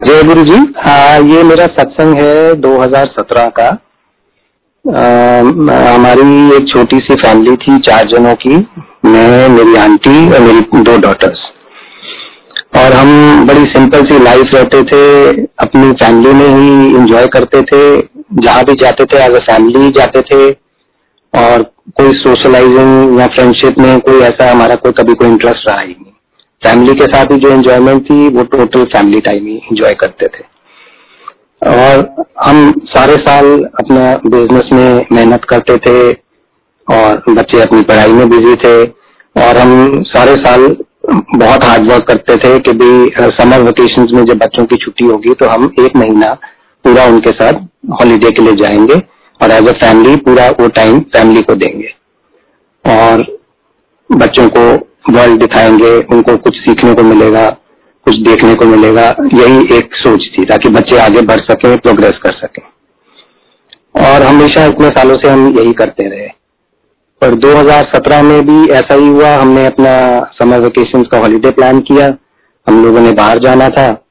जय गुरु जी हाँ ये मेरा सत्संग है 2017 का। हमारी एक छोटी सी फैमिली थी, चार जनों की। मैं, मेरी आंटी और मेरी दो डॉटर्स और हम बड़ी सिंपल सी लाइफ रहते थे, अपनी फैमिली में ही एंजॉय करते थे, जहाँ भी जाते थे एज अ फैमिली जाते थे। और कोई सोशलाइजिंग या फ्रेंडशिप में कोई ऐसा हमारा कोई कभी कोई इंटरेस्ट रहा ही नहीं। फैमिली के साथ ही जो एंजॉयमेंट थी, वो टोटल फैमिली टाइम ही एंजॉय करते थे। और हम सारे साल अपना बिज़नेस में मेहनत करते थे और बच्चे अपनी पढ़ाई में बिज़ी थे और हम सारे साल बहुत हार्ड वर्क करते थे कि भी समर वेकेशन में जब बच्चों की छुट्टी होगी तो हम एक महीना पूरा उनके साथ हॉलीडे के लिए जाएँगे और एज अ फैमिली पूरा वो टाइम फैमिली को देंगे। और बच्चों को वर्ल्ड दिखाएँगे, उनको कुछ सीखने को मिलेगा, कुछ देखने को मिलेगा, यही एक सोच थी, ताकि बच्चे आगे बढ़ सके प्रोग्रेस कर सके। और हमेशा इतने सालों से हम यही करते रहे। पर 2017 में भी ऐसा ही हुआ, हमने अपना समर वेकेशन का हॉलीडे प्लान किया, हम लोगों ने बाहर जाना था।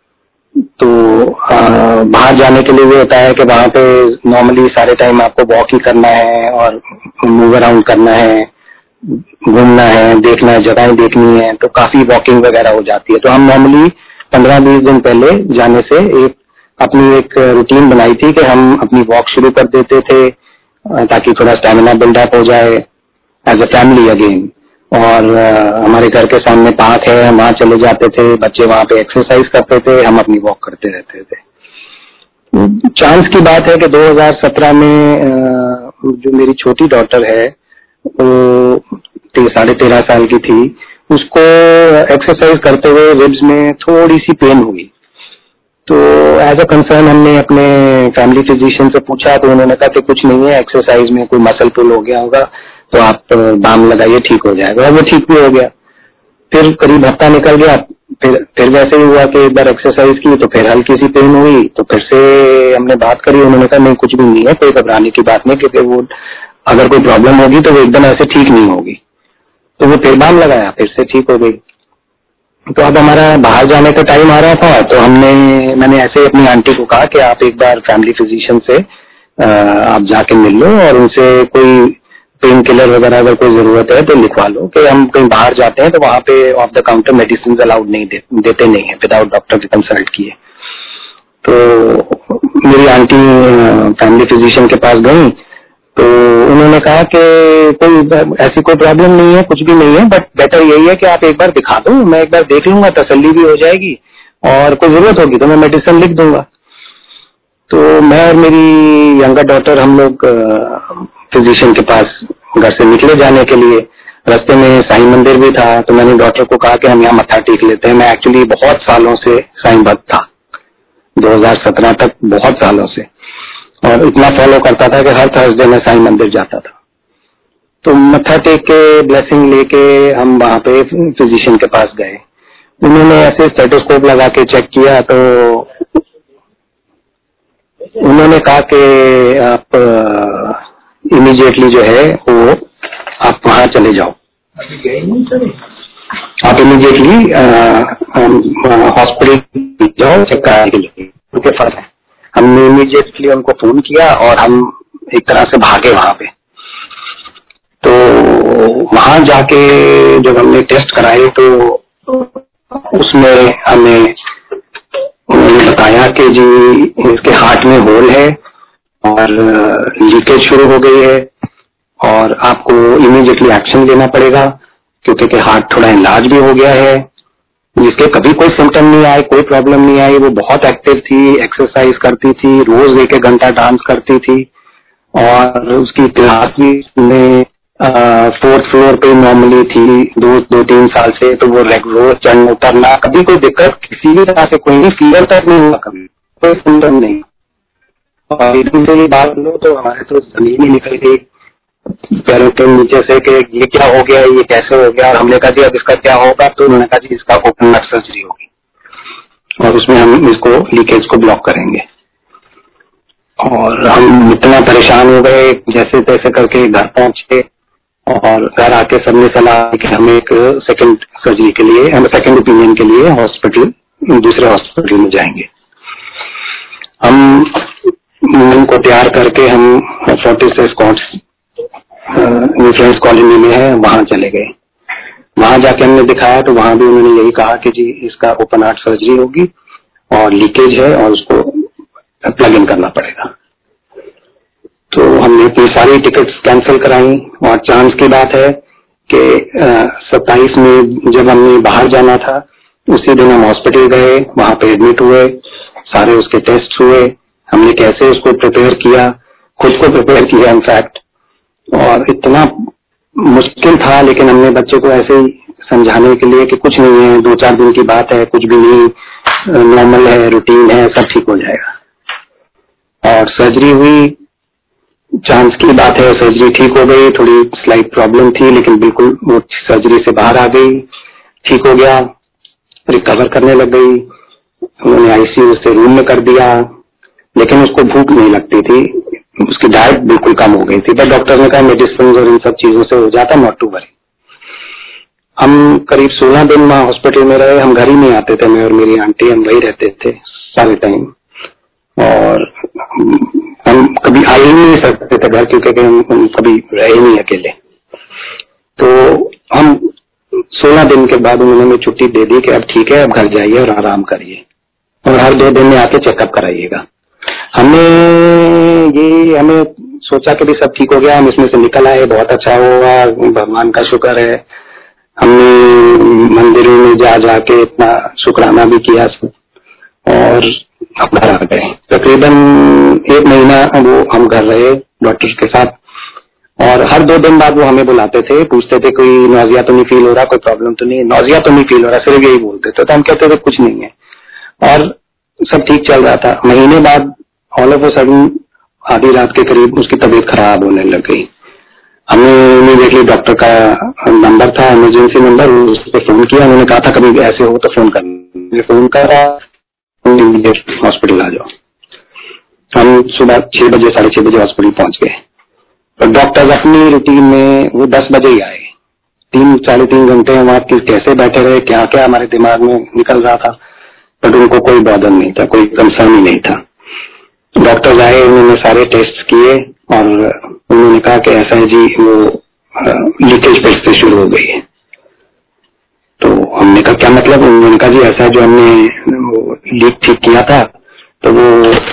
तो बाहर जाने के लिए ये होता है कि वहाँ पे नॉर्मली सारे टाइम आपको वॉक ही करना है और मूव अराउंड करना है। घूमना है, देखना है, जगह देखनी है तो काफ़ी वॉकिंग वगैरह हो जाती है। तो हम नॉर्मली पंद्रह बीस दिन पहले जाने से एक, अपनी एक रूटीन बनाई थी कि हम अपनी वॉक शुरू कर देते थे ताकि थोड़ा स्टेमिना बिल्डअप हो जाए एज अ फैमिली अगेन और हमारे घर के सामने पार्क है, हम वहाँ चले जाते थे, बच्चे वहाँ पे एक्सरसाइज करते थे, हम अपनी वॉक करते रहते थे। चांस की बात है कि 2017 में जो मेरी छोटी डॉटर है वो साढ़े तेरह साल की थी, उसको एक्सरसाइज करते हुए रिब्स में थोड़ी सी पेन हुई तो एज अ कंसर्न हमने अपने फैमिली फिजिशियन से पूछा तो उन्होंने कहा कि कुछ नहीं है एक्सरसाइज में कोई मसल पुल हो गया होगा तो आप बाम लगाइए, ठीक हो जाएगा। और वो ठीक भी हो गया। फिर करीब हफ़्ता निकल गया, फिर फिर वैसे ही हुआ कि एक बार एक्सरसाइज की तो फिर हल्की सी पेन हुई तो फिर से हमने बात करी, उन्होंने कहा, नहीं, कुछ भी नहीं है, कोई घबराने की बात नहीं, क्योंकि वो अगर कोई प्रॉब्लम होगी तो वो एकदम ऐसे ठीक नहीं होगी। तो वो फिर लगाया फिर से ठीक हो गई। तो अब हमारा बाहर जाने का टाइम आ रहा था तो हमने मैंने ऐसे ही अपनी आंटी को कहा कि आप एक बार फैमिली फिजिशियन से आप जाके मिल लो और उनसे कोई पेन किलर वगैरह अगर कोई ज़रूरत है तो लिखवा लो कि हम कहीं बाहर जाते हैं तो वहाँ पे off the counter medicine allowed नहीं दे, देते नहीं है विदाउट डॉक्टर से कंसल्ट किए। तो मेरी आंटी फैमिली फिजिशियन के पास गई तो उन्होंने कहा कि कोई ऐसी कोई प्रॉब्लम नहीं है, कुछ भी नहीं है बट बेटर यही है कि आप एक बार दिखा दो, मैं एक बार देख लूँगा, तसल्ली भी हो जाएगी और कोई ज़रूरत होगी तो मैं मेडिसिन लिख दूँगा। तो मैं और मेरी यंगर डॉटर हम लोग फिजिशियन के पास घर से निकले जाने के लिए। रास्ते में साई मंदिर भी था तो मैंने डॉक्टर को कहा कि हम यहाँ मत्था टेक लेते हैं। मैं एक्चुअली बहुत सालों से साई भक्त था 2017 तक बहुत सालों से। और इतना फॉलो करता था कि हर थर्सडे में साई मंदिर जाता था। तो मत्था टेक के ब्लेसिंग लेके हम वहाँ पे फिजिशियन के पास गए। उन्होंने ऐसे स्टेटोस्कोप लगा के चेक किया तो उन्होंने कहा कि आप इमीडिएटली जो है वो आप वहाँ चले जाओ। आप इमीडिएटली हॉस्पिटल जाओ चेक कराने के लिए। उनके पास है हमने इमीडिएटली उनको फ़ोन किया और हम एक तरह से भागे वहाँ पे। तो वहाँ जाके जब हमने टेस्ट कराए तो उसमें हमें उन्होंने बताया कि जी इसके हार्ट में होल है और लीकेज शुरू हो गई है और आपको इमीडिएटली एक्शन लेना पड़ेगा, क्योंकि हार्ट थोड़ा इलाज भी हो गया है। जिसके कभी कोई सिम्टम नहीं आए, कोई प्रॉब्लम नहीं आई वो बहुत एक्टिव थी एक्सरसाइज करती थी, रोज एक एक घंटा डांस करती थी। और उसकी क्लास भी फोर्थ फ्लोर पे नॉर्मली थी, दो दो, तीन साल से। तो वो रोज चढ़ उतरना, कभी कोई दिक्कत किसी भी तरह से, कोई भी फीवर तक नहीं हुआ कभी। कोई सिम्टम नहीं। और एकदम से बात लो तो हमारे तो ज़मीन ही निकल गई। पैरों के नीचे से कि ये क्या हो गया, ये कैसे हो गया, और हमने कहा जी, अब इसका क्या होगा? तो उन्होंने कहा जी, इसका ओपन नट सर्जरी होगी। और उसमें हम इसको लीकेज को ब्लॉक करेंगे। और हम इतना परेशान हो गए, जैसे तैसे करके घर पहुँचे, और घर आके सबने सलाह कि हम एक सेकंड सर्जरी के लिए, हम सेकंड ओपिनियन के लिए हॉस्पिटल दूसरे हॉस्पिटल में जाएँगे। हम को तैयार करके हम फोर्टी से इन्फ्लुएंस कॉलोनी में है, वहाँ चले गए। वहाँ जाके हमने दिखाया तो वहाँ भी उन्होंने यही कहा कि जी, इसका ओपन हार्ट सर्जरी होगी और लीकेज है और उसको प्लग इन करना पड़ेगा। तो हमने अपनी सारी टिकट्स कैंसिल कराई और चांस की बात है कि सत्ताईस में जब हमने बाहर जाना था, उसी दिन हम हॉस्पिटल गए, वहाँ पे एडमिट हुए, सारे उसके टेस्ट हुए। हमने कैसे उसको प्रिपेयर किया, खुद को प्रिपेयर किया इनफैक्ट और इतना मुश्किल था, लेकिन हमने बच्चे को ऐसे ही समझाने के लिए कि कुछ नहीं है, दो चार दिन की बात है, कुछ भी नहीं नॉर्मल है रूटीन है, सब ठीक हो जाएगा। और सर्जरी हुई चांस की बात है सर्जरी ठीक हो गई, थोड़ी स्लाइट प्रॉब्लम थी, लेकिन बिल्कुल वो सर्जरी से बाहर आ गई, ठीक हो गया रिकवर करने लग गई, उन्होंने आईसीयू से रूम में कर दिया, लेकिन उसको भूख नहीं लगती थी। उसकी डाइट बिल्कुल कम हो गई थी। बट डॉक्टर ने कहा मेडिसिन और इन सब चीज़ों से हो जाता नॉट टू वरी हम करीब 16 दिन वहाँ हॉस्पिटल में रहे हम घर ही नहीं आते थे मैं और मेरी आंटी हम वही रहते थे सारे टाइम और हम कभी आ ही नहीं सकते थे घर क्योंकि हम, हम कभी रहे नहीं अकेले। तो हम 16 दिन के बाद उन्होंने हमें छुट्टी दे दी कि अब ठीक है अब घर जाइए और आराम करिए। और हर दो दिन में आके चेकअप कराइएगा। हमने ये, हमें सोचा कि भी सब ठीक हो गया, हम इसमें से निकल आए, बहुत अच्छा हुआ, भगवान का शुक्र है। हमने मंदिरों में जा, जाके इतना शुक्राना भी किया और हम घर आ गए। तकरीबन एक महीना वो हम घर रहे डॉक्टर के साथ, और हर दो दिन बाद वो हमें बुलाते थे, पूछते थे, कोई नौजिया तो नहीं फील हो रहा, कोई प्रॉब्लम तो नहीं नौजिया तो नहीं फील हो रहा, सिर्फ़ यही बोलते थे। तो हम कहते थे, कुछ नहीं है। और सब ठीक चल रहा था। महीने बाद ऑल ऑफ़ सडन आधी रात के करीब उसकी तबीयत खराब होने लग गई। हमने इमीडिएटली डॉक्टर का नंबर था इमरजेंसी नंबर उस पर फ़ोन किया, उन्होंने कहा था कभी ऐसे हो तो फ़ोन करना। फ़ोन करा हॉस्पिटल आ जाओ। हम सुबह छह बजे, साढ़े छह बजे हॉस्पिटल पहुँच गए। तो डॉक्टर अपनी रूटीन में वो दस बजे ही आए। तीन, साढ़े तीन घंटे हम आपके कैसे बैठे रहे क्या क्या हमारे दिमाग में निकल रहा था बट उनको कोई बॉदर नहीं था, कोई कंसर्न ही नहीं था। डॉक्टर आए उन्होंने सारे टेस्ट किए और उन्होंने कहा कि ऐसा है जी वो लीकेज फिर से शुरू हो गई है। तो हमने कहा क्या मतलब? उन्होंने कहा जी ऐसा जो हमने लीक ठीक किया था तो वो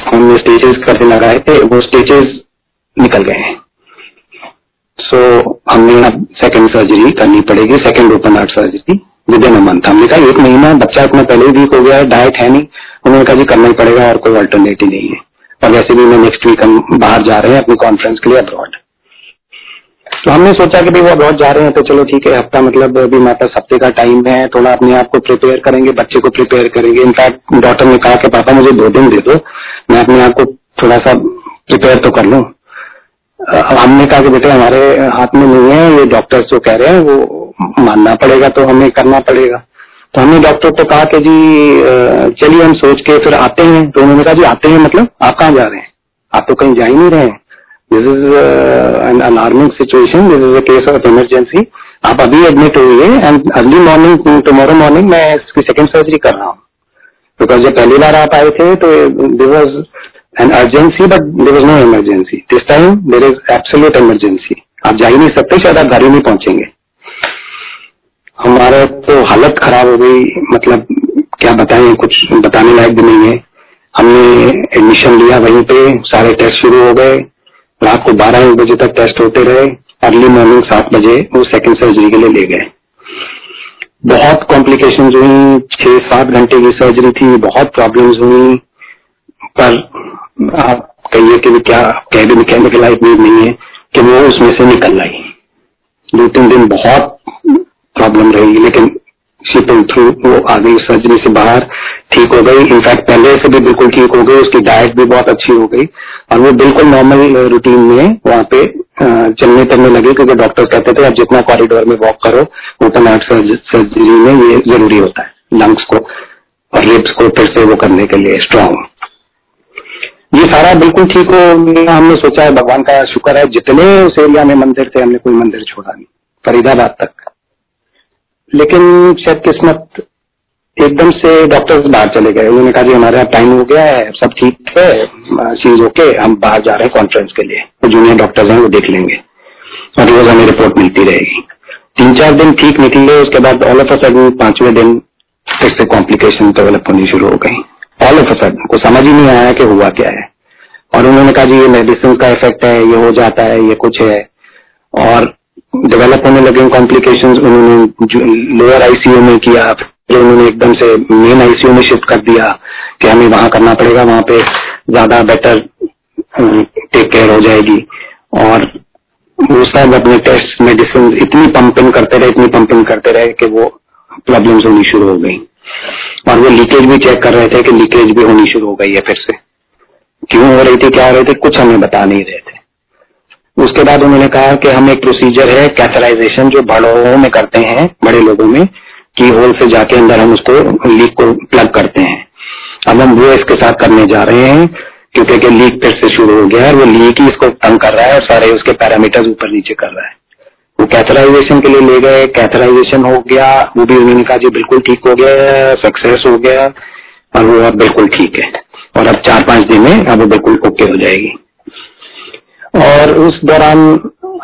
हमने स्टेजेस करके लगाए थे वो स्टेजेस निकल गए हैं। सो so, हमने अब सेकंड सर्जरी करनी पड़ेगी second open heart surgery within month. हमने कहा एक महीना बच्चा इतना पहले वीक हो गया है डाइट है नहीं। उन्होंने कहा जी करना ही पड़ेगा और कोई अल्टरनेटिव नहीं है। और वैसे भी मैं नेक्स्ट वीक हम बाहर जा रहे हैं अपनी कॉन्फ्रेंस के लिए अब्रॉड तो हमने सोचा कि भाई वो अब्रॉड जा रहे हैं तो चलो ठीक है, हफ़्ता मतलब अभी हमारे पास हफ़्ते का टाइम है, थोड़ा अपने आप को प्रिपेयर करेंगे, बच्चे को प्रिपेयर करेंगे। इनफैक्ट डॉक्टर ने कहा कि, पापा, मुझे दो दिन दे दो, मैं अपने आप को थोड़ा सा प्रिपेयर तो कर लूँ। हमने कहा कि, बेटे, हमारे हाथ में नहीं है, ये डॉक्टर्स जो कह रहे हैं, वो मानना पड़ेगा तो हमें करना पड़ेगा। तो हमने डॉक्टर को कहा कि जी चलिए हम सोच के फिर आते हैं। तो उन्होंने कहा, जी, आते हैं मतलब आप कहाँ जा रहे हैं? आप तो कहीं जा ही नहीं रहे हैं। This is an alarming situation this is a case of emergency आप अभी एडमिट हुए and early morning tomorrow morning मैं इसकी सेकेंड सर्जरी कर रहा हूँ। बिकॉज़ जब पहली बार आप आए थे तो there was an urgency but there was no emergency this time there is absolute emergency आप जा ही नहीं सकते, शायद आप घर ही नहीं पहुँचेंगे। हमारे तो हालत खराब हो गई। मतलब क्या बताएँ, कुछ बताने लायक भी नहीं है। हमने एडमिशन लिया वहीं पे, सारे टेस्ट शुरू हो गए। रात को बारह एक बजे तक टेस्ट होते रहे। अर्ली मॉर्निंग सात बजे वो सेकंड सर्जरी के लिए ले गए। बहुत कॉम्प्लिकेशन हुई। छह सात घंटे की सर्जरी थी, बहुत प्रॉब्लम्स हुई। पर आप कहिए कि क्या, कह भी के लायक नहीं है कि वो उसमें से निकल आई। दो तीन दिन बहुत प्रॉब्लम रहेगी लेकिन शिपिंग थ्रू वो आ गई सर्जरी से बाहर ठीक हो गई। इनफैक्ट पहले से भी बिल्कुल ठीक हो गई, उसकी डाइट भी बहुत अच्छी हो गई और वो बिल्कुल नॉर्मल रूटीन में वहाँ पे चलने फिरने लगे, क्योंकि डॉक्टर कहते थे, आप जितना कॉरिडोर में वॉक करो ओपन हार्ट सर्जरी में ये ज़रूरी होता है लंग्स को और रिब्स को फिर से वो करने के लिए स्ट्रांग ये सारा बिल्कुल ठीक हो हमने सोचा है, भगवान का शुक्र है, जितने उस एरिया में मंदिर थे, हमने कोई मंदिर छोड़ा नहीं। फरीदाबाद तक। लेकिन शायद किस्मत एकदम से डॉक्टर्स बाहर चले गए। उन्होंने कहा, जी, हमारा टाइम हो गया है, सब ठीक है चीज़ ओके हम बाहर जा रहे हैं कॉन्फ्रेंस के लिए। तो जूनियर डॉक्टर्स हैं, वो देख लेंगे। और रोज हमें रिपोर्ट मिलती रहेगी। तीन चार दिन ठीक निकले, उसके बाद ऑल ऑफ़ अ सडन पाँचवें दिन फिर से कॉम्प्लिकेशन डेवलप होनी शुरू हो गई। ऑल ऑफ़ अ सडन को समझ ही नहीं आया कि हुआ क्या है। और उन्होंने कहा, जी, ये मेडिसिन का इफ़ेक्ट है, ये हो जाता है, ये कुछ है। और डेवलप होने लगे कॉम्प्लिकेशन उन्होंने लोअर आईसीयू में किया, फिर उन्होंने एकदम से मेन आईसीयू में शिफ्ट कर दिया कि हमें वहाँ करना पड़ेगा, वहाँ पे ज़्यादा बेटर टेक केयर हो जाएगी। और वो सब अपने टेस्ट मेडिसिन इतनी पंपिंग करते रहे, इतनी पंपिंग करते रहे कि वो प्रॉब्लम्स होनी शुरू हो गई। और वो लीकेज भी चेक कर रहे थे कि लीकेज भी होनी शुरू हो गई है फिर से। क्यों हो रही थी, क्या हो रही थी, कुछ हमें बता नहीं रहे थे। उसके बाद उन्होंने कहा कि हम एक प्रोसीजर है कैथराइजेशन जो बड़ों में करते हैं, बड़े लोगों में, की होल से जाके अंदर हम उसको लीक को प्लग करते हैं। अब हम वो इसके साथ करने जा रहे हैं, क्योंकि लीक फिर से शुरू हो गया है वो लीक ही इसको तंग कर रहा है और सारे उसके पैरामीटर्स ऊपर नीचे कर रहा है। वो कैथराइजेशन के लिए ले गए कैथराइजेशन हो गया, वो भी उन्होंने कहा जी बिल्कुल ठीक हो गया सक्सेस हो गया, और वो अब बिल्कुल ठीक है। और अब चार पाँच दिन में अब बिल्कुल ओके हो जाएगी। और उस दौरान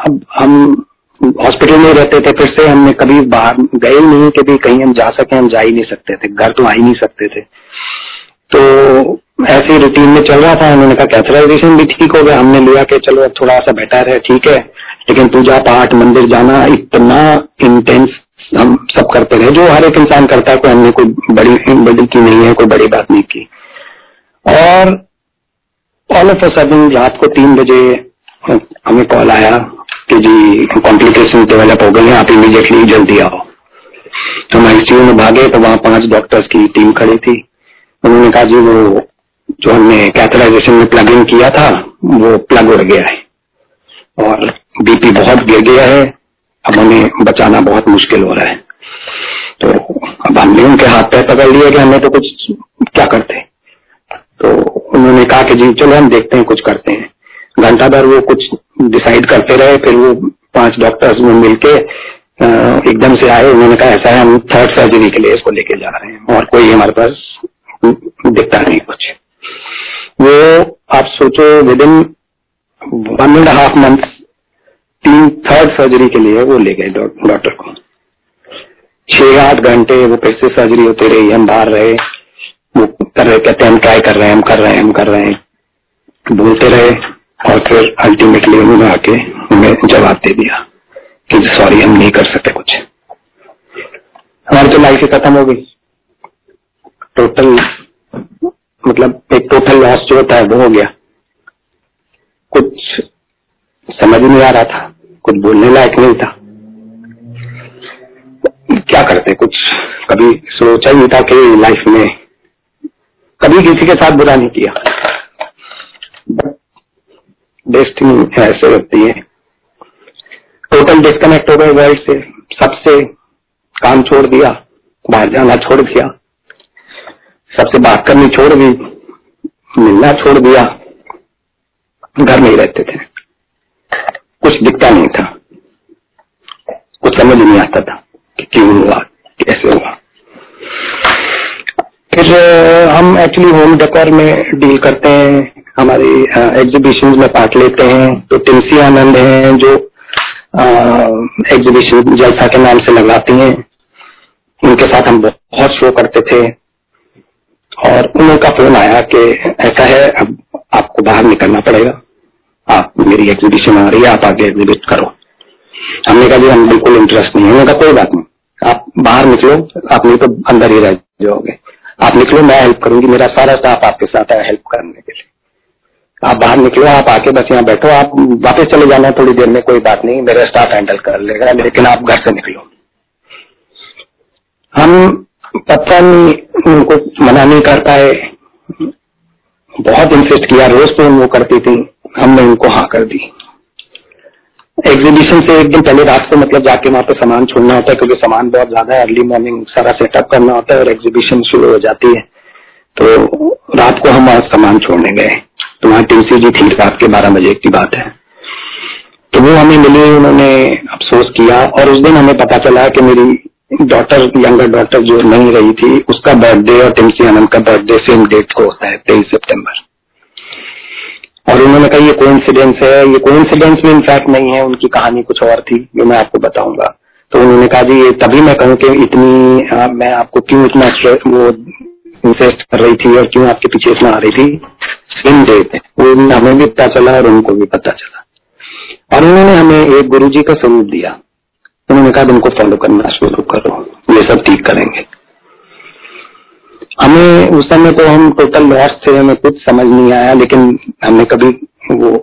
अब हम हॉस्पिटल में रहते थे, फिर से हमने कभी बाहर गए नहीं कि भी कहीं हम जा सके, हम जा ही नहीं सकते थे, घर तो आ ही नहीं सकते थे। तो ऐसे रूटीन में चल रहा था, उन्होंने कहा कैथराइजेशन भी ठीक हो गया, हमने लिया कि चलो थोड़ा सा बेटर है, ठीक है। लेकिन पूजा पाठ, मंदिर जाना इतना इंटेंस हम सब करते रहे, जो हर एक इंसान करता है, कोई हमने कोई बड़ी बड़ी की नहीं है, कोई बड़ी बात नहीं की। और ऑल ऑफ़ अ सडन रात को तीन बजे हमें कॉल आया कि जी कॉम्प्लिकेशन डेवलप हो गए हैं, आप इमीडिएटली जल्दी आओ। तो हम आईसीयू में भागे तो वहाँ पाँच डॉक्टर्स की टीम खड़ी थी। उन्होंने कहा, जी, वो जो हमने कैथराइजेशन में प्लगिंग किया था, वो प्लग उड़ गया है और बीपी बहुत गिर गया है। अब हमें बचाना बहुत मुश्किल हो रहा है। तो अब हमने उनके हाथ पैर पकड़ लिए कि हमें तो कुछ, क्या करते तो उन्होंने कहा कि, जी, चलो हम देखते हैं, कुछ करते हैं। घंटा भर वो कुछ डिसाइड करते रहे, फिर वो पाँच डॉक्टर्स में मिलके एकदम से आए। उन्होंने कहा, ऐसा है, हम थर्ड सर्जरी के लिए इसको लेके जा रहे हैं और कोई हमारे पास दिखता नहीं कुछ। वो, आप सोचो within one and half month तीन थर्ड सर्जरी के लिए वो ले गए डॉक्टर को। छह आठ घंटे वो फिर से सर्जरी होती रही, हम बाहर रहे। वो कर रहे, कहते, हम ट्राई कर रहे हैं, हम कर रहे हैं, हम कर रहे हैं। बोलते रहे। और फिर अल्टीमेटली उन्होंने आके हमें जवाब दे दिया कि सॉरी हम नहीं कर सकते कुछ। हमारी तो लाइफ खत्म हो गई टोटल मतलब एक टोटल लॉस जो होता है, वो हो गया। कुछ समझ नहीं आ रहा था, कुछ बोलने लायक नहीं था। क्या करते, कुछ कभी सोचा ही नहीं था कि लाइफ में कभी किसी के साथ बुरा नहीं किया। डेस्टिनी ऐसे होती है। टोटल डिस्कनेक्ट हो गए वर्ल्ड से, सबसे काम छोड़ दिया, बाहर जाना छोड़ दिया, सबसे बात करनी छोड़ दी, मिलना छोड़ दिया, घर में ही रहते थे। कुछ दिखता नहीं था, कुछ समझ नहीं आता था कि क्यों हुआ कैसे हुआ फिर एक्चुअली होम डेकोर में डील करते हैं, हमारी एग्जीबिशन में पार्ट लेते हैं तो तिलसी आनंद हैं जो एग्जीबिशन जलसा के नाम से लगाती हैं। उनके साथ हम बहुत शो करते थे। और उनका फ़ोन आया कि ऐसा है, अब आपको बाहर निकलना पड़ेगा। आप मेरी एग्जीबिशन आ रही है, आप आगे एग्जीबिट करो। हमने कहा हम बिल्कुल इंटरेस्ट नहीं है। उनका कोई बात नहीं। आप बाहर निकलो, आप नहीं तो अंदर ही रह जाओगे। आप निकलो, मैं हेल्प करूँगी। मेरा सारा स्टाफ आपके साथ है हेल्प करने के लिए। आप बाहर निकलो, आप आके बस यहाँ बैठो। आप वापस चले जाना थोड़ी देर में, कोई बात नहीं, मेरा स्टाफ हैंडल कर लेगा। लेकिन आप घर से निकलो। हम पता नहीं उनको मना नहीं कर पाए। बहुत इंसिस्ट किया, रोज तो वो करती थी। हमने उनको हाँ कर दी। एग्जीबिशन से एक दिन पहले रात को मतलब जाके वहाँ पे सामान छोड़ना होता है, क्योंकि सामान बहुत ज़्यादा है। अर्ली मॉर्निंग सारा सेटअप करना होता है और एग्जीबिशन शुरू हो जाती है। तो रात को हम वहाँ सामान छोड़ने गए। तो वहाँ तुलसी जी थी, रात के बारह बजे की बात है। तो वो हमें मिली, उन्होंने अफसोस किया और उस दिन हमें पता चला कि मेरी डॉटर यंगर डॉटर जो नहीं रही थी, उसका बर्थडे और टिमसी आनंद का बर्थडे सेम डेट को होता है, तेईस सितंबर। और उन्होंने कहा ये कोइंसिडेंस है ये कोइंसिडेंस भी इनफैक्ट नहीं है उनकी कहानी कुछ और थी जो मैं आपको बताऊँगा। तो उन्होंने कहा जी ये तभी मैं कहूँ कि इतनी आ, मैं आपको क्यों इतना वो इंसेस्ट कर रही थी और क्यों आपके पीछे इतना आ रही थी? सेम डेट वो हमें भी पता चला और उनको भी पता चला। और उन्होंने हमें एक गुरु का स्वरूप दिया। उन्होंने कहा उनको फॉलो करना शुरू करो ये सब ठीक करेंगे। हमें, उस समय तो हम टोटल लॉस थे, हमें कुछ समझ नहीं आया, लेकिन हमने कभी वो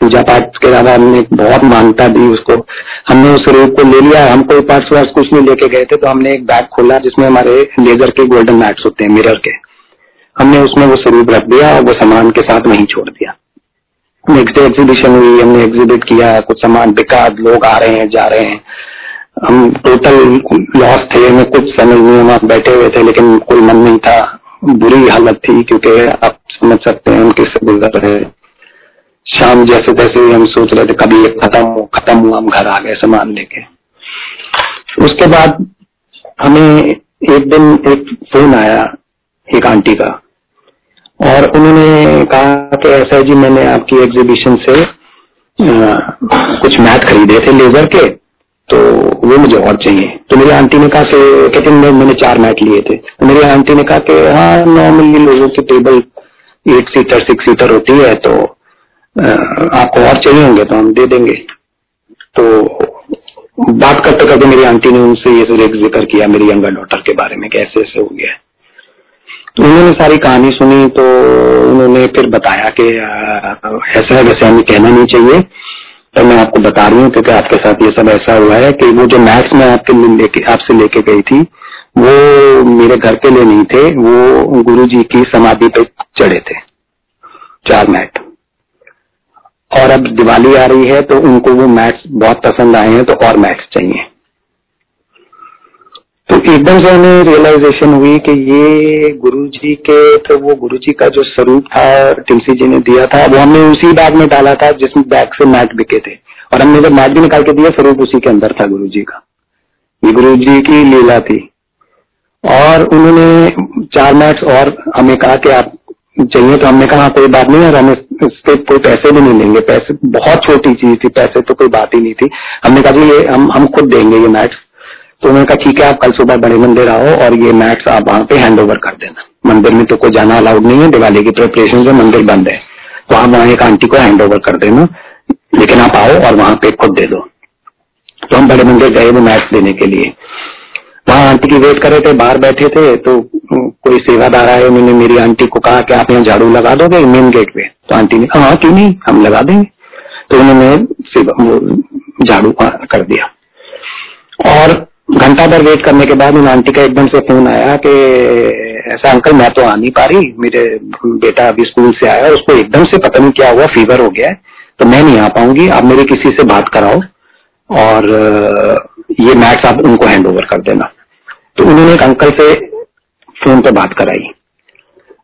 पूजा पाठ के अलावा हमने बहुत मानता दी उसको। हमने उस रूप को ले लिया, हम कोई पार्ट्स वार्स कुछ नहीं लेके गए थे तो हमने एक बैग खोला जिसमें हमारे लेजर के गोल्डन मैट्स होते हैं, मिरर के। हमने उसमें वो स्वरूप रख दिया और वो सामान के साथ वहीं छोड़ दिया। नेक्स्ट डे एग्जीबिशन हुई, हमने एग्जीबिट किया, कुछ सामान बिका लोग आ रहे हैं, जा रहे हैं। हम टोटल लॉस थे हमें कुछ समझ नहीं हम बैठे हुए थे लेकिन कोई मन नहीं था। बुरी हालत थी क्योंकि आप समझ सकते हैं हम किससे गुजर रहे शाम जैसे तैसे हम सोच रहे थे कभी खत्म खत्म हुआ हम घर आ गए सामान लेके। उसके बाद हमें एक दिन एक फ़ोन आया एक आंटी का। और उन्होंने कहा कि ऐसा जी मैंने आपकी एग्जीबिशन से आ, कुछ मैट खरीदे थे लेजर के। तो वो मुझे और चाहिए। तो मेरी आंटी ने कहा कि कहते मैं मैंने चार मैट लिए थे। तो मेरी आंटी ने कहा कि हाँ नॉर्मली लोगों की table eight seater six seater होती है तो आपको और चाहिए होंगे तो हम दे देंगे। तो बात करते करते मेरी आंटी ने उनसे ये एक ज़िक्र किया, मेरी यंगर डॉटर के बारे में कैसे ऐसे हो गया। तो उन्होंने सारी कहानी सुनी तो उन्होंने फिर बताया कि ऐसा है, वैसे हमें कहना नहीं चाहिए। तो मैं आपको बता रही हूँ, क्योंकि आपके साथ ये सब ऐसा हुआ है कि वो जो मैथ्स में आपके लेके, आपसे लेके गई थी, वो मेरे घर के लिए नहीं थे, वो गुरु जी की समाधि पे चढ़े थे, चार मैट। और अब दिवाली आ रही है तो उनको वो मैथ्स बहुत पसंद आए हैं तो और मैथ्स चाहिए। तो एकदम से हमें रियलाइजेशन हुई कि ये गुरु जी के तो वो गुरु जी का जो स्वरूप था तुलसी जी ने दिया था वो हमने उसी बैग में डाला था जिसमें बैग से मैट बिके थे। और हमने जब मैट भी निकाल के दिया स्वरूप उसी के अंदर था गुरु जी का। ये गुरु जी की लीला थी। और उन्होंने चार मैट्स और हमें कहा कि आप चाहिए तो हमने कहा हाँ, कोई बात नहीं और हमें इसके कोई पैसे भी नहीं लेंगे। पैसे बहुत छोटी चीज़ थी पैसे तो कोई बात ही नहीं थी। हमने कहा ये हम हम खुद देंगे ये मैट्स। तो उन्होंने कहा, ठीक है, आप कल सुबह बड़े मंदिर आओ और ये मैट्स आप वहाँ पे हैंड ओवर कर देना। मंदिर में तो कोई जाना अलाउड नहीं है, दिवाली की प्रिपरेशन से मंदिर बंद है। तो आप वहाँ एक आंटी को हैंड ओवर कर देना, लेकिन आप आओ और वहाँ पे खुद दे दो। तो हम बड़े मंदिर गए वो मैट्स देने के लिए। वहाँ आंटी की वेट कर रहे थे, बाहर बैठे थे तो कोई सेवादार आए, उन्होंने मेरी आंटी को कहा कि आप यहाँ झाड़ू लगा दोगे मेन गेट पे तो आंटी ने कहा हाँ क्यों नहीं? हम लगा देंगे। तो उन्होंने झाड़ू कर दिया। और घंटा भर वेट करने के बाद उन आंटी का एकदम से फ़ोन आया कि ऐसा अंकल मैं तो आ नहीं पा रही, मेरे बेटा अभी स्कूल से आया उसको एकदम से पता नहीं क्या हुआ फीवर हो गया है तो मैं नहीं आ पाऊँगी, आप मेरे किसी से बात कराओ और ये मैट्स आप उनको हैंड ओवर कर देना। तो उन्होंने एक अंकल से फ़ोन पर बात कराई।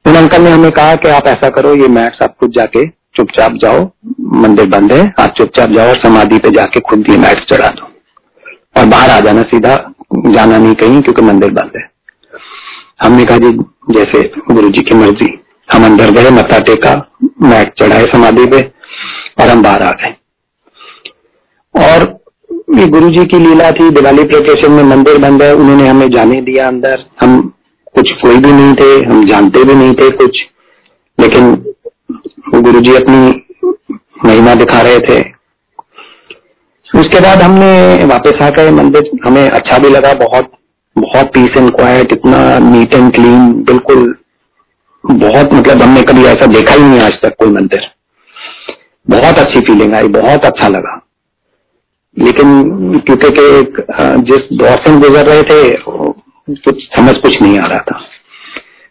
उन अंकल ने हमें कहा कि आप ऐसा करो, ये मैट्स आप खुद जाके चुपचाप जाओ, मंदिर बंद है, आप चुपचाप जाओ और समाधि पे जाके खुद ये मैथ्स चढ़ा दो। और बाहर आ जाना, सीधा जाना नहीं कहीं, क्योंकि मंदिर बंद है। हमने कहा जी, जैसे गुरु जी की मर्ज़ी, हम अंदर गए, मत्था टेका, मैट चढ़ाए, समाधि पे, और हम बाहर आ गए। और ये गुरु जी की लीला थी, दिवाली प्रोकेशन में मंदिर बंद है, उन्होंने हमें जाने दिया अंदर। हम कुछ कोई भी नहीं थे, हम जानते भी नहीं थे कुछ, लेकिन गुरु जी अपनी महिमा दिखा रहे थे उसके बाद हमने वापस आ गए मंदिर हमें अच्छा भी लगा बहुत बहुत पीस एंड क्वाइट इतना नीट एंड क्लीन बिल्कुल बहुत मतलब हमने कभी ऐसा देखा ही नहीं आज तक कोई मंदिर। बहुत अच्छी फीलिंग आई बहुत अच्छा लगा। लेकिन क्योंकि के जिस दौर से गुजर रहे थे कुछ समझ कुछ नहीं आ रहा था।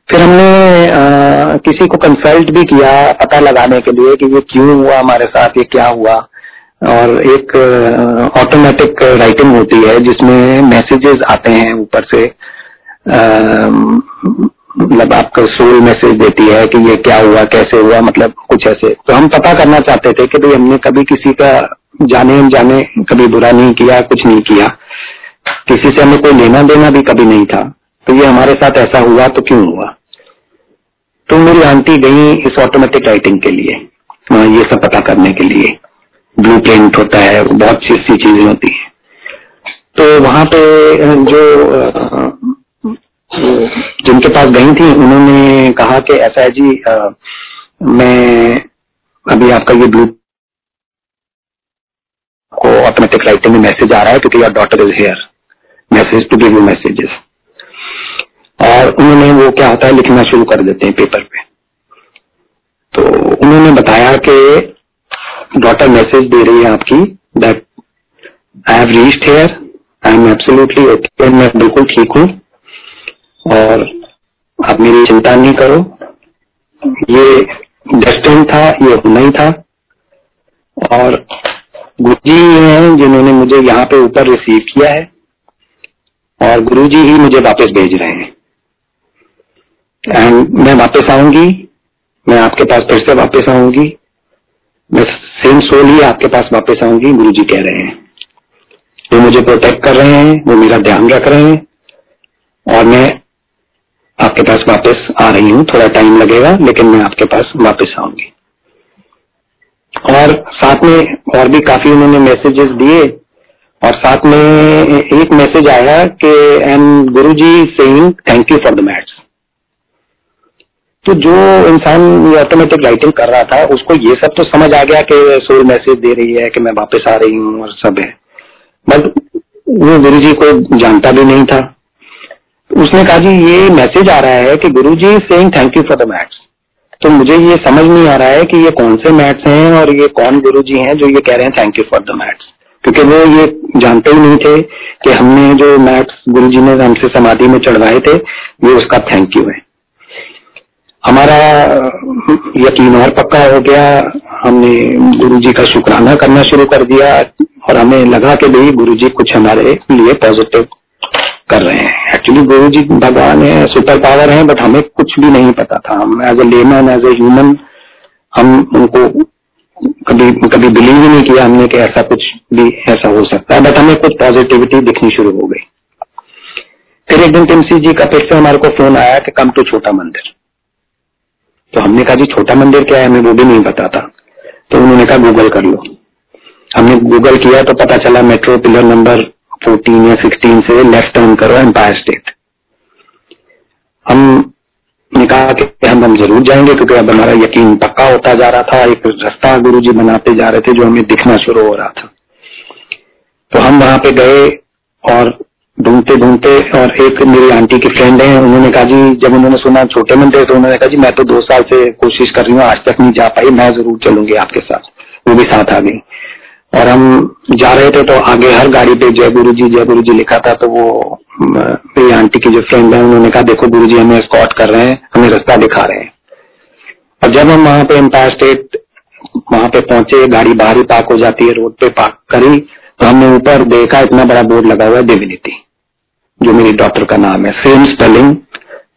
फिर हमने आ, किसी को कंसल्ट भी किया पता लगाने के लिए कि ये क्यों हुआ हमारे साथ ये क्या हुआ। और एक ऑटोमेटिक राइटिंग होती है, जिसमें मैसेजेस आते हैं ऊपर से मतलब आपको सोल मैसेज देती है कि ये क्या हुआ, कैसे हुआ मतलब कुछ ऐसे। तो हम पता करना चाहते थे कि भाई हमने कभी किसी का जाने जाने कभी बुरा नहीं किया, कुछ नहीं किया। किसी से हमें कोई लेना देना भी कभी नहीं था। तो ये हमारे साथ ऐसा हुआ तो क्यों हुआ? तो मेरी आंटी गई इस ऑटोमेटिक राइटिंग के लिए ये सब पता करने के लिए। ब्लू प्रिंट होता है, बहुत सी सी चीज़ें होती है। तो वहाँ पे जो जिनके पास गई थी, उन्होंने कहा कि ऐसा है जी मैं अभी आपका ये ब्लू को ऑटोमेटिक राइटिंग में मैसेज आ रहा है, क्योंकि your daughter is here message to give you messages और उन्होंने वो क्या होता है, लिखना शुरू कर देते हैं पेपर पे। तो उन्होंने बताया कि डॉटर मैसेज दे रही है आपकी that I have reached here I am absolutely okay मैं बिल्कुल ठीक हूँ। और आप मेरी चिंता नहीं करो। ये डेस्टिन था, ये होना ही था। और गुरु जी हैं जिन्होंने मुझे यहाँ पे ऊपर रिसीव किया है। और गुरु जी ही मुझे वापस भेज रहे हैं। एंड मैं वापस आऊँगी। मैं आपके पास फिर से वापस आऊँगी। मैं सेम सोल ही आपके पास वापस आऊँगी, गुरु जी कह रहे हैं। वो मुझे प्रोटेक्ट कर रहे हैं, वो मेरा ध्यान रख रहे हैं, और मैं आपके पास वापस आ रही हूँ, थोड़ा टाइम लगेगा, लेकिन मैं आपके पास वापस आऊँगी। और साथ में और भी काफ़ी उन्होंने मैसेजेस दिए, और साथ में एक मैसेज आया कि M guru ji saying thank you for the maths तो जो इंसान ये ऑटोमेटिक राइटिंग कर रहा था, उसको ये सब तो समझ आ गया कि सोल मैसेज दे रही है कि मैं वापस आ रही हूँ और सब है। बट वो गुरु जी को जानता भी नहीं था। उसने कहा, जी, ये मैसेज आ रहा है कि guru ji saying thank you for the maths तो मुझे ये समझ नहीं आ रहा है कि ये कौन से मैथ्स हैं और ये कौन गुरु जी हैं जो ये कह रहे हैं thank you for the maths क्योंकि वो ये जानते ही नहीं थे कि हमने जो मैथ्स गुरु जी ने हमसे समाधि में चढ़वाए थे, ये उसका थैंक यू है। हमारा यकीन और पक्का हो गया। हमने गुरु जी का शुक्राना करना शुरू कर दिया और हमें लगा कि भाई गुरु जी कुछ हमारे लिए पॉजिटिव कर रहे हैं। एक्चुअली गुरु जी भगवान है सुपर पावर है बट हमें कुछ भी नहीं पता था। हम as a layman as a human हम उनको कभी कभी बिलीव ही नहीं किया हमने कि ऐसा कुछ भी, ऐसा हो सकता है। बट हमें कुछ पॉजिटिविटी दिखनी शुरू हो गई। फिर एक दिन टिमसी जी का फिर से हमारे को फ़ोन आया कि कम टू छोटा मंदिर तो हमने कहा जी, छोटा मंदिर क्या है? हमें वो भी नहीं पता था। तो उन्होंने कहा गूगल कर लो। हमने गूगल किया तो पता चला मेट्रो पिलर नंबर फोर्टीन या सिक्सटीन से लेफ़्ट टर्न करो एम्पायर स्टेट हम ने कहा कि हम हम ज़रूर जाएँगे क्योंकि अब हमारा यकीन पक्का होता जा रहा था, एक रास्ता गुरु जी बनाते जा रहे थे जो हमें दिखना शुरू हो रहा था। तो हम वहाँ पे गए और ढूंढते ढूंढते और एक मेरी आंटी की फ्रेंड है, उन्होंने कहा जी, जब उन्होंने सुना छोटे मंदिर तो उन्होंने कहा जी, मैं तो दो साल से कोशिश कर रही हूँ, आज तक नहीं जा पाई, मैं ज़रूर चलूँगी आपके साथ। वो भी साथ आ गई। और हम जा रहे थे तो आगे हर गाड़ी पे जय गुरु जी जय गुरु जी लिखा था तो वो मेरी आंटी की जो फ्रेंड है, उन्होंने कहा, देखो गुरु जी हमें स्कॉट कर रहे हैं, हमें रास्ता दिखा रहे हैं। और जब हम वहाँ पे एम्पायर स्टेट वहाँ पे पहुँचे, गाड़ी बाहर ही पार्क हो जाती है, रोड पे पार्क करी तो हमने ऊपर देखा, इतना बड़ा बोर्ड लगा हुआ है डिविनिटी जो मेरी डॉक्टर का नाम है। सेम स्पेलिंग,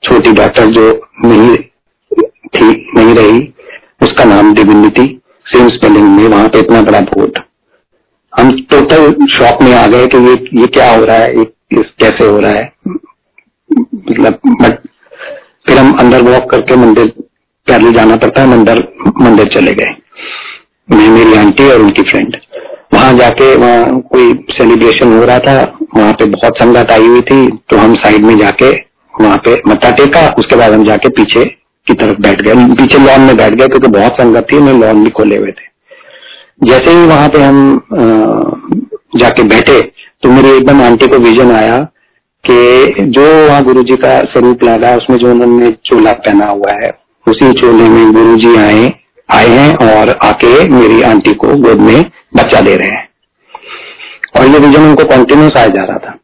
छोटी डॉक्टर जो नहीं थी, नहीं रही, उसका नाम डिविनिटी। सेम स्पेलिंग में वहाँ पे इतना बड़ा बोर्ड हम टोटल शॉक में आ गए कि ये ये क्या हो रहा है ये कैसे हो रहा है। मतलब फिर हम अंदर वॉक करके मंदिर, पैदल जाना पड़ता है, मंदिर मंदिर चले गए। मैं, मेरी आंटी और उनकी फ्रेंड वहाँ जाके वहाँ कोई सेलिब्रेशन हो रहा था वहाँ पे बहुत संगत आई हुई थी तो हम साइड में जाके वहाँ पे मत्था टेका, उसके बाद हम जाके पीछे की तरफ़ बैठ गए। पीछे लॉन में बैठ गए, क्योंकि बहुत संगत थी मैं लॉन भी खोले हुए थे। जैसे ही वहाँ पे हम जाके बैठे तो मेरी एकदम आंटी को विजन आया कि जो वहाँ गुरु जी का स्वरूप लगा, उसमें जो उन्होंने चोला पहना हुआ है, उसी चोले में गुरु जी आए आए हैं और आके मेरी आंटी को गोद में बच्चा दे रहे हैं। और ये विजन उनको कंटिन्यूस आया जा रहा था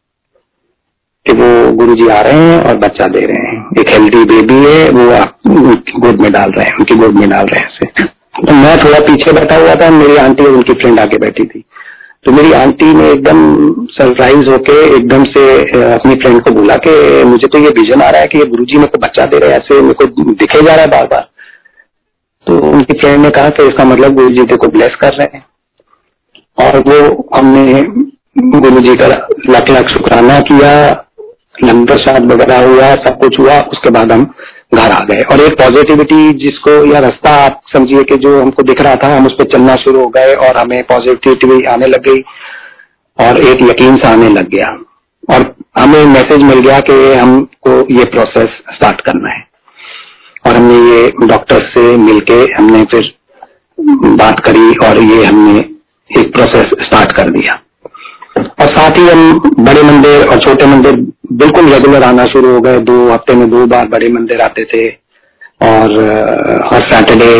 कि वो गुरु जी आ रहे हैं और बच्चा दे रहे हैं। एक हेल्दी बेबी है, वो गोद में डाल रहे हैं, उनकी गोद में डाल रहे हैं तो मैं थोड़ा पीछे बैठा हुआ था, मेरी आंटी और उनकी फ्रेंड आके बैठी थी। तो मेरी आंटी ने एकदम सरप्राइज़ होके एकदम से अपनी फ्रेंड को बोला कि मुझे तो ये विजन आ रहा है कि ये गुरुजी मेरे को बच्चा दे रहे हैं, ऐसे मेरे को दिखे जा रहा है बार बार तो उनकी फ्रेंड ने कहा कि इसका मतलब गुरु जी को ब्लेस कर रहे हैं। और वो हमने गुरु जी का लाख लाख शुक्राना किया, लंगर साथ वगैरह हुआ, सब कुछ हुआ, उसके बाद हम घर आ गए। और एक पॉजिटिविटी जिसको या रास्ता आप समझिए कि जो हमको दिख रहा था, हम उस पर चलना शुरू हो गए और हमें पॉजिटिविटी आने लग गई और एक यकीन सा आने लग गया। और हमें मैसेज मिल गया कि हमको ये प्रोसेस स्टार्ट करना है। और हमने ये डॉक्टर से मिलके हमने फिर बात करी और ये हमने एक प्रोसेस स्टार्ट कर दिया। और साथ ही हम बड़े मंदिर और छोटे मंदिर बिल्कुल रेगुलर आना शुरू हो गए। दो हफ़्ते में दो बार बड़े मंदिर आते थे और हर सैटरडे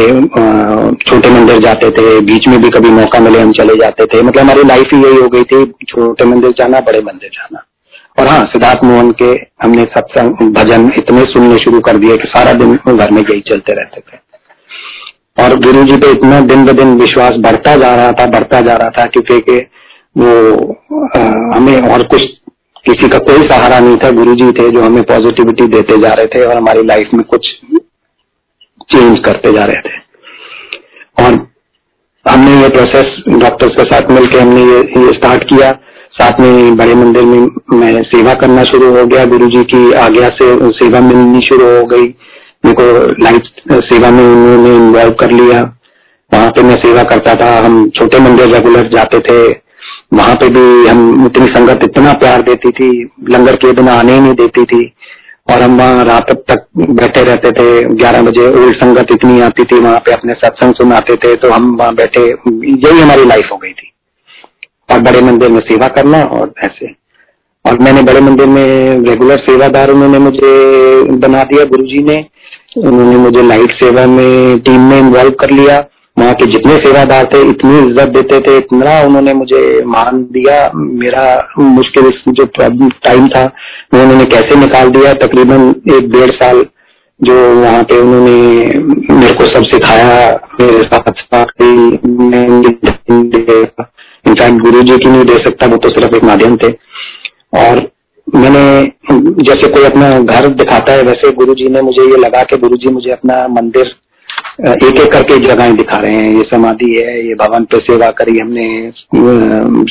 छोटे मंदिर जाते थे। बीच में भी कभी मौका मिले हम चले जाते थे। मतलब हमारी लाइफ ही यही हो गई थी, छोटे मंदिर जाना, बड़े मंदिर जाना। और हाँ सिद्धार्थ मोहन के हमने सत्संग, भजन इतने सुनने शुरू कर दिए कि सारा दिन घर में यही चलते रहते थे। और गुरु जी पे इतना दिन ब दिन विश्वास बढ़ता जा रहा था बढ़ता जा रहा था क्योंकि के वो आ, हमें और कुछ किसी का कोई सहारा नहीं था। गुरु जी थे जो हमें पॉजिटिविटी देते जा रहे थे और हमारी लाइफ में कुछ चेंज करते जा रहे थे। और हमने ये प्रोसेस डॉक्टर्स के साथ मिलकर हमने ये, ये स्टार्ट किया। साथ में बड़े मंदिर में मैं सेवा करना शुरू हो गया। गुरु जी की आज्ञा से सेवा मिलनी शुरू हो गई। मेरे को लाइफ सेवा में उन्होंने इन्वॉल्व कर लिया। वहाँ पे मैं सेवा करता था। हम छोटे मंदिर रेगुलर जाते थे। वहाँ पे भी हम इतनी संगत इतना प्यार देती थी। लंगर के बिना आने नहीं देती थी। और हम वहाँ रात तक बैठे रहते थे। ग्यारह बजे ओल्ड संगत इतनी आती थी। वहाँ पे अपने सत्संग सुनाते थे। तो हम वहाँ बैठे। यही हमारी लाइफ हो गई थी। और बड़े मंदिर में सेवा करना और ऐसे। और मैंने बड़े मंदिर में रेगुलर सेवादार उन्होंने मुझे बना दिया गुरुजी ने। उन्होंने मुझे लाइट सेवा में टीम में इन्वॉल्व कर लिया। वहाँ के जितने सेवादार थे, इतनी इज़्ज़त देते थे, इतना उन्होंने मुझे मान दिया। मेरा मुश्किल जो टाइम था उन्होंने कैसे निकाल दिया? तकरीबन एक डेढ़ साल जो वहाँ पे उन्होंने मेरे को सब सिखाया, मेरे साथ इनफैक्ट गुरु जी की नहीं दे सकता, वो तो सिर्फ़ एक माध्यम थे। और मैंने जैसे कोई अपना घर दिखाता है वैसे गुरु जी ने मुझे ये लगा कि गुरु जी मुझे अपना मंदिर एक एक करके जगहें दिखा रहे हैं। ये समाधि है ये भवन पे सेवा करी हमने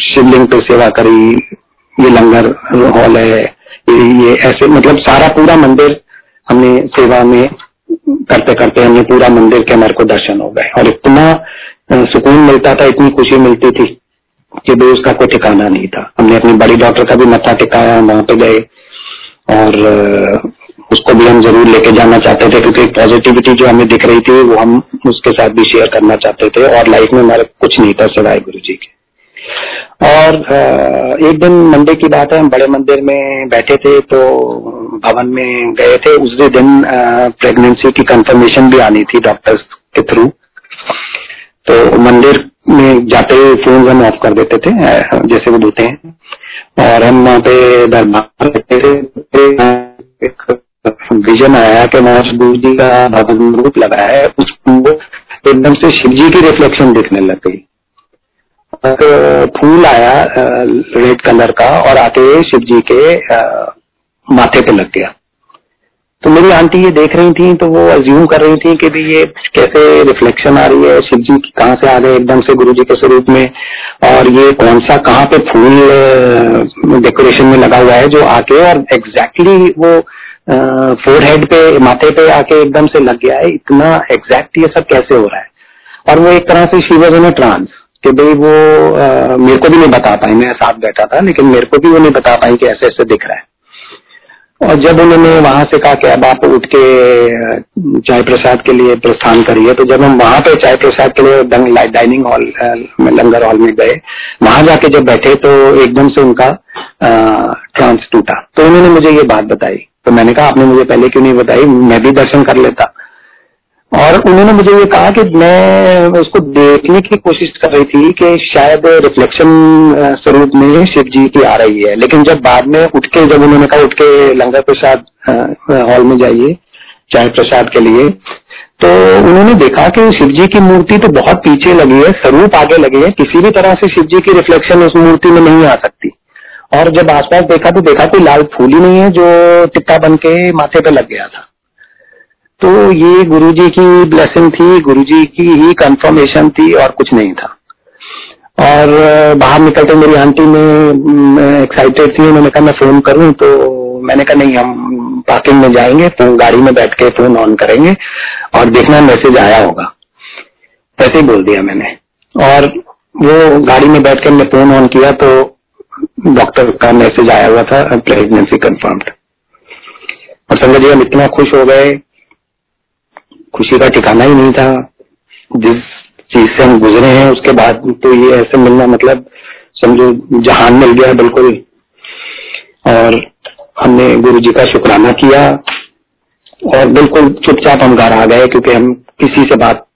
शिवलिंग पे सेवा करी ये लंगर हॉल है ये, ये ऐसे मतलब सारा पूरा मंदिर हमने सेवा में करते करते हमने पूरा मंदिर के हमारे को दर्शन हो गए। और इतना सुकून मिलता था इतनी खुशी मिलती थी। कि भी उसका कोई ठिकाना नहीं था। हमने अपनी बड़ी डॉक्टर का भी मत्था टिकाया, वहाँ पे गए और उसको भी हम ज़रूर लेके जाना चाहते थे क्योंकि पॉजिटिविटी जो हमें दिख रही थी, वो हम उसके साथ भी शेयर करना चाहते थे और लाइफ में हमारे कुछ नहीं था सिवाय गुरु जी के। और एक दिन मंडे की बात है, हम बड़े मंदिर में बैठे थे तो भवन में गए थे। उस दिन प्रेगनेंसी की कंफर्मेशन भी आनी थी डॉक्टर्स के थ्रू तो मंदिर में जाते हुए फ़ोन हम ऑफ़ कर देते थे जैसे वो देते हैं। और हम वहाँ पे दरबार थे विजन आया कि महाराज गुरु जी का भगवान रूप लगा है, उसको एकदम से शिव जी की रिफ्लेक्शन दिखने लग गई। फूल आया रेड कलर का, और आके शिव जी के माथे पे लग गया। तो मेरी आंटी ये देख रही थी तो वो अज्यूम कर रही थी कि भी ये कैसे रिफ्लेक्शन आ रही है शिव जी की कहाँ से आ गए एकदम से गुरु जी के स्वरूप में और ये कौन सा कहाँ पे फूल डेकोरेशन में लगा हुआ है जो आके और एग्जैक्टली exactly वो फोर हेड पे माथे पे आके एकदम से लग गया है इतना एग्जैक्ट ये सब कैसे हो रहा है? और वो एक तरह से शिवर इन ट्रांस कि भाई वो आ, मेरे को भी नहीं बता पाई मैं साथ बैठा था लेकिन मेरे को भी वो नहीं बता पाई कि ऐसे ऐसे दिख रहा है। और जब उन्होंने वहाँ से कहा कि अब आप उठ के चाय प्रसाद के लिए प्रस्थान करिए तो जब हम वहाँ पे चाय प्रसाद के लिए डाइनिंग हॉल में लंगर हॉल में गए, वहाँ जाके जब बैठे तो एकदम से उनका ट्रांस टूटा। तो उन्होंने मुझे ये बात बताई। तो मैंने कहा, आपने मुझे पहले क्यों नहीं बताई? मैं भी दर्शन कर लेता। और उन्होंने मुझे ये कहा कि मैं उसको देखने की कोशिश कर रही थी कि शायद रिफ्लेक्शन स्वरूप में शिव जी की आ रही है। लेकिन जब बाद में उठ के जब उन्होंने कहा उठ के लंगर प्रसाद हॉल में जाइए, चाय प्रसाद के लिए तो उन्होंने देखा कि शिव जी की मूर्ति तो बहुत पीछे लगी है, स्वरूप आगे लगी है। किसी भी तरह से शिव जी की रिफ्लेक्शन उस मूर्ति में नहीं आ सकती। और जब आसपास देखा तो देखा कोई लाल फूल ही नहीं है जो टिक्का बन के माथे पे लग गया था। तो ये गुरुजी की ब्लेसिंग थी, गुरुजी की ही कंफर्मेशन थी और कुछ नहीं था। और बाहर निकलते मेरी आंटी ने एक्साइटेड थी, उन्होंने कहा, मैं फ़ोन करूँ। तो मैंने कहा, नहीं, हम पार्किंग में जाएँगे तो गाड़ी में बैठ के फ़ोन ऑन करेंगे और देखना मैसेज आया होगा। ऐसे ही बोल दिया मैंने। और वो गाड़ी में बैठ के हमने फ़ोन ऑन किया तो डॉक्टर का मैसेज आया हुआ था, प्रेगनेंसी कंफर्म्ड और संजय जी हम इतना खुश हो गए खुशी का ठिकाना ही नहीं था। जिस चीज़ से हम गुजरे हैं उसके बाद तो ये ऐसे मिलना मतलब समझो जहान मिल गया बिल्कुल। और हमने गुरु जी का शुक्राना किया और बिल्कुल चुपचाप हम घर आ गए क्योंकि हम किसी से बात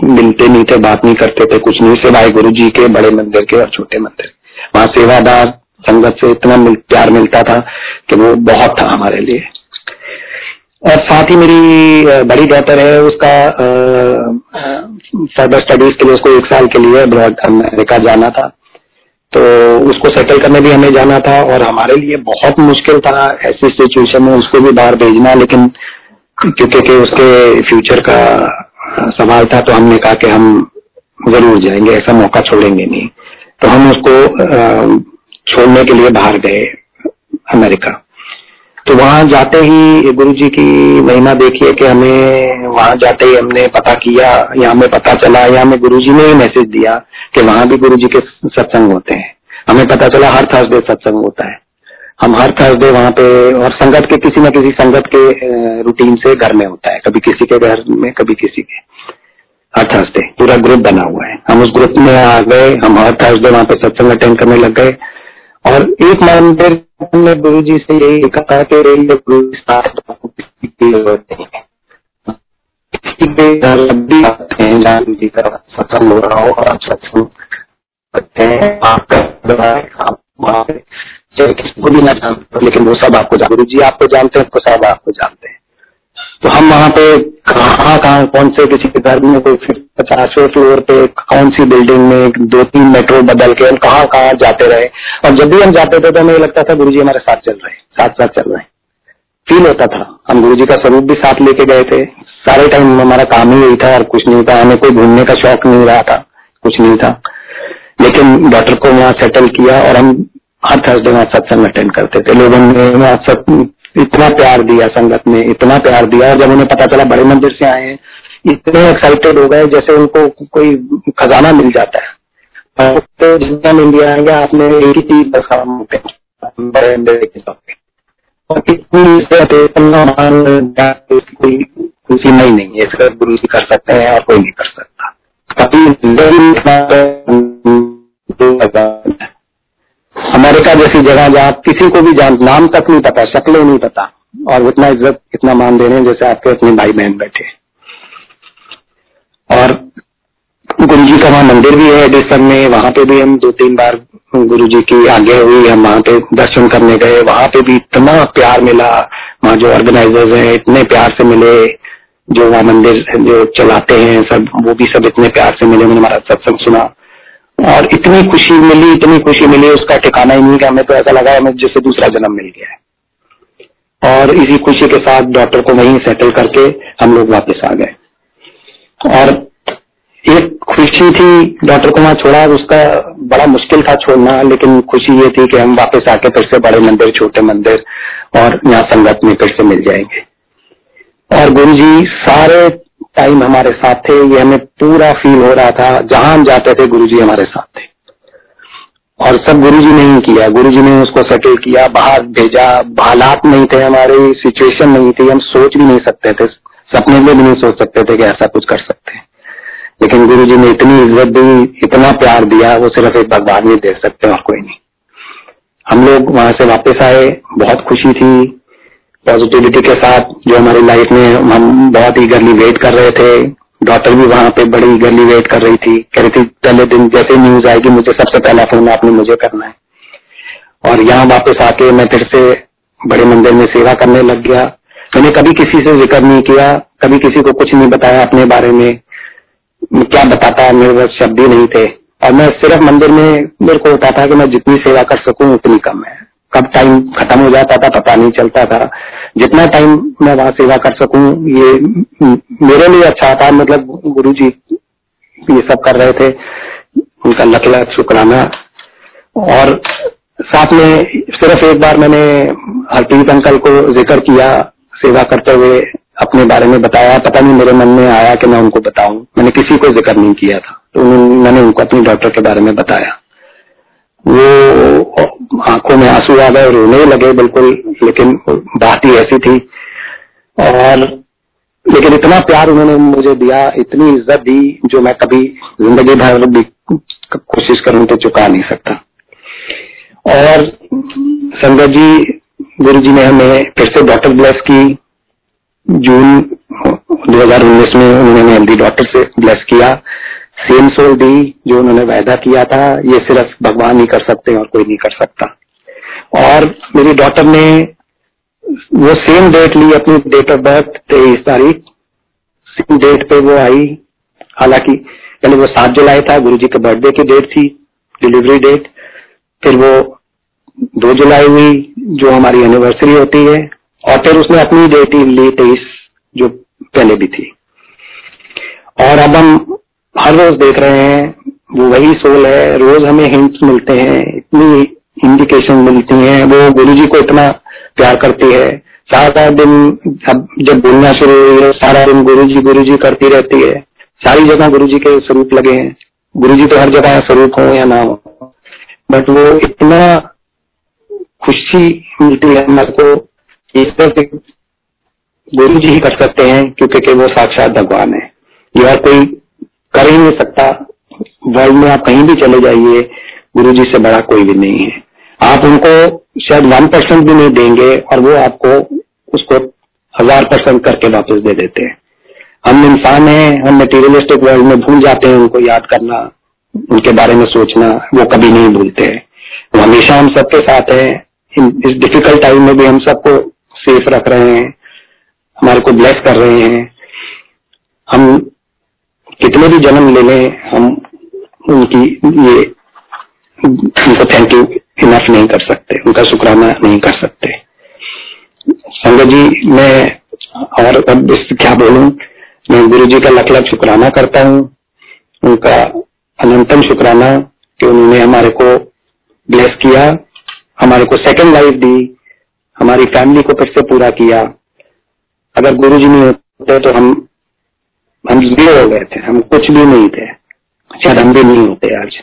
मिलते नहीं थे बात नहीं करते थे कुछ नहीं सिवाय गुरु जी के बड़े मंदिर के और छोटे मंदिर। वहाँ सेवादार संगत से इतना मिल, प्यार मिलता था कि वो बहुत था हमारे लिए। और साथ ही मेरी बड़ी डॉटर है, उसका फर्दर स्टडीज़ के लिए उसको एक साल के लिए अब्रॉड अमेरिका जाना था। तो उसको सेटल करने भी हमें जाना था और हमारे लिए बहुत मुश्किल था ऐसी सिचुएशन में उसको भी बाहर भेजना, लेकिन क्योंकि के उसके फ्यूचर का सवाल था तो हमने कहा कि हम ज़रूर जाएँगे, ऐसा मौका छोड़ेंगे नहीं। तो हम उसको छोड़ने के लिए बाहर गए अमेरिका। तो वहाँ जाते ही गुरु जी की महिमा देखिए कि हमें वहाँ जाते ही हमने पता किया या हमें पता चला या हमें गुरु जी ने ही मैसेज दिया कि वहाँ भी गुरु जी के सत्संग होते हैं। हमें पता चला हर थर्सडे सत्संग होता है। हम हर थर्सडे वहाँ पे और संगत के किसी न किसी संगत के रूटीन से घर में होता है, कभी किसी के घर में, कभी किसी के। हर थर्सडे पूरा ग्रुप बना हुआ है। हम उस ग्रुप में आ गए, हम हर थर्सडे वहाँ पे सत्संग अटेंड करने लग गए। और एक मंदिर में गुरु जी से यही कहा कि गुरु जी आपका भी ना जानते लेकिन वो सब आपको गुरु जी आपको जानते हैं तो सब आपको जानते हैं। तो हम वहाँ पे कहाँ कहाँ कौन से किसी के घर में कोई पचासवें फ्लोर पे कौन सी बिल्डिंग में दो तीन मेट्रो बदल के हम कहाँ कहाँ जाते रहे। और जब भी हम जाते थे तो हमें लगता था गुरु जी हमारे साथ चल रहे साथ साथ चल रहे फील होता था। हम गुरु जी का स्वरूप भी साथ लेके गए थे। सारे टाइम हमारा काम ही यही था, और कुछ नहीं था। हमें कोई घूमने का शौक नहीं रहा था, कुछ नहीं था। लेकिन डॉक्टर को वहाँ सेटल किया और हम हर थर्सडे वहाँ सत्संग अटेंड करते थे। लोगों ने वहाँ इतना प्यार दिया, संगत ने इतना प्यार दिया। और जब उन्हें पता चला, बड़े मंदिर से आए हैं इतने एक्साइटेड हो गए जैसे उनको कोई खजाना मिल जाता है। तो जितना इंडिया आएँगे आपने एक ही चीज़ बड़े अंदर और कोई खुशी नहीं नहीं है। इसका गुरु जी कर सकते हैं और कोई नहीं कर सकता। कभी अमेरिका जैसी जगह जहाँ किसी को भी जान, नाम तक नहीं पता, शक्लें नहीं पता, और उतना इज़्ज़त, इतना मान दे रहे हैं जैसे आपके अपने भाई बहन बैठे। और गुरु जी का वहाँ मंदिर भी है एडिसन में, वहाँ पे भी हम दो तीन बार गुरु जी की आज्ञा हुई, हम वहाँ पे दर्शन करने गए, वहाँ पे भी इतना प्यार मिला, वहाँ जो ऑर्गेनाइजर्स हैं, इतने प्यार से मिले, जो वहाँ मंदिर जो चलाते हैं, सब, वो भी सब इतने प्यार से मिले उन्होंने हमारा सत्संग सुना। और इतनी खुशी मिली, इतनी खुशी मिली, उसका ठिकाना ही नहीं कि हमें तो ऐसा लगा हमें जैसे दूसरा जन्म मिल गया है। और इसी खुशी के साथ डॉक्टर को वहीं सेटल करके हम लोग वापस आ गए। और खुशी थी, डॉक्टर को वहाँ छोड़ा, उसका बड़ा मुश्किल था छोड़ना, लेकिन खुशी ये थी कि हम वापस आके फिर से बड़े मंदिर, छोटे मंदिर और यहाँ संगत में फिर से मिल जाएँगे। और गुरु जी सारे टाइम हमारे साथ थे, ये हमें पूरा फील हो रहा था, जहाँ हम जाते थे गुरु जी हमारे साथ थे। और सब गुरु जी ने ही किया गुरु जी ने उसको सेटल किया, बाहर भेजा, हालात नहीं थे हमारे सिचुएशन नहीं थी, हम सोच भी नहीं सकते थे, सपने में भी नहीं सोच सकते थे कि ऐसा कुछ कर सकते। लेकिन गुरु जी ने इतनी इज़्ज़त दी, इतना प्यार दिया, वो सिर्फ़ एक भगवान ही दे सकते और कोई नहीं। हम लोग वहाँ से वापस आए, बहुत खुशी थी पॉजिटिविटी के साथ जो हमारी लाइफ में हम बहुत ही गर्ली वेट कर रहे थे डॉक्टर भी वहाँ पे बड़ी गर्ली वेट कर रही थी, कह रही थी पहले दिन जैसे न्यूज़ आएगी, मुझे सबसे पहला फ़ोन आपने मुझे करना है। और यहाँ वापस आके मैं फिर से बड़े मंदिर में सेवा करने लग गया। मैंने कभी किसी से ज़िक्र नहीं किया, कभी किसी को कुछ नहीं बताया अपने बारे में। क्या बताता है? मेरे पास शब्द ही नहीं थे। और मैं सिर्फ़ मंदिर में मेरे को होता था कि मैं जितनी सेवा कर सकूँ, उतनी कम है। कब टाइम खत्म हो जाता था, पता नहीं चलता था। जितना टाइम मैं वहाँ सेवा कर सकूँ, ये मेरे लिए अच्छा था। मतलब गुरु जी ये सब कर रहे थे। उनका लख, शुक्राना। और साथ में सिर्फ़ एक बार मैंने हरप्रीत अंकल को ज़िक्र किया सेवा करते हुए। अपने बारे में बताया, पता नहीं मेरे मन में आया कि मैं उनको बताऊँ। मैंने किसी को ज़िक्र नहीं किया था तो मैंने उनको अपनी डॉक्टर के बारे में बताया। वो आँखों में आँसू आ गए, रोने लगे बिल्कुल, लेकिन बात ही ऐसी थी। और लेकिन इतना प्यार उन्होंने मुझे दिया, इतनी इज़्ज़त दी, जो मैं कभी ज़िंदगी भर भी कोशिश करूँ तो चुका नहीं सकता। और संगत जी, गुरु जी ने हमें फिर से डॉक्टर ब्लेस की जून 2019 में उन्होंने हेल्दी डॉक्टर से ब्लेस किया। सेम सोल दी जो उन्होंने वायदा किया था, ये सिर्फ़ भगवान ही कर सकते हैं और कोई नहीं कर सकता। और मेरी डॉक्टर ने वो सेम डेट ली अपनी डेट ऑफ़ बर्थ तेईस तारीख। सेम डेट पे वो आई। हालाँकि पहले वो सात जुलाई था गुरु जी के बर्थडे की डेट थी डिलीवरी डेट फिर वो दो जुलाई हुई, जो हमारी एनिवर्सरी होती है। और फिर उसने अपनी डेट ही ली तेईस जो पहले भी थी। और अब हम हर रोज देख रहे हैं, वो वही सोल है, रोज हमें हिंट्स मिलते हैं, इतनी इंडिकेशन मिलती हैं, वो गुरु जी को इतना प्यार करती है। सारा दिन अब जब बोलना शुरू हुई है, सारा दिन गुरु जी गुरु जी करती रहती है। सारी जगह गुरु जी के स्वरूप लगे हैं। गुरु जी तो हर जगह स्वरूप हो या ना हो। बट वो इतना खुशी मिलती है, हमारे को इस तरह गुरु जी ही कर सकते हैं, क्योंकि के वो साक्षात भगवान है। ये और कोई कर ही नहीं सकता। वर्ल्ड में आप कहीं भी चले जाइए गुरु जी से बड़ा कोई भी नहीं है। आप उनको शायद वन परसेंट भी नहीं देंगे और वो आपको उसको हज़ार परसेंट करके वापस दे देते हैं। हम इंसान हैं, हम मटेरियलिस्टिक वर्ल्ड में भूल जाते हैं उनको याद करना, उनके बारे में सोचना, वो कभी नहीं भूलते। हैं वो हमेशा हम सबके साथ हैं। इस डिफ़िकल्ट टाइम में भी हम सबको सेफ़ रख रहे हैं, हमारे को ब्लेस कर रहे हैं। हम कितने भी जन्म ले लें, हम उनकी ये, उनको थैंक यू इनफ नहीं कर सकते, उनका शुक्राना नहीं कर सकते। संगत जी, मैं और अब क्या बोलूँ, मैं गुरु जी का लख लख शुक्राना करता हूँ, उनका अनंतम शुक्राना कि उन्होंने हमारे को ब्लेस किया, हमारे को सेकंड लाइफ दी हमारी फैमिली को फिर से पूरा किया। अगर गुरु जी नहीं होते तो हम हम ज़ीरो हो गए थे, हम कुछ भी नहीं थे। शायद हम भी नहीं होते आज।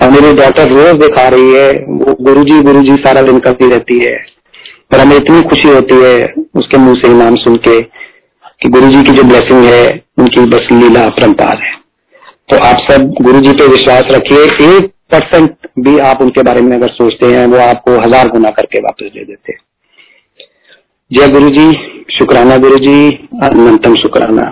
और मेरी डॉटर रोज दिखा रही है, वो गुरु जी गुरु जी सारा दिन करती रहती है। पर हमें इतनी खुशी होती है उसके मुँह से नाम सुन के कि गुरु जी की जो ब्लेसिंग है, उनकी बस लीला अपरंपार है। तो आप सब गुरु जी पे विश्वास रखिए, एक परसेंट भी आप उनके बारे में अगर सोचते हैं, वो आपको हज़ार गुना करके वापस दे देते। जय गुरु जी शुक्राना गुरु जी अनंतम शुक्राना।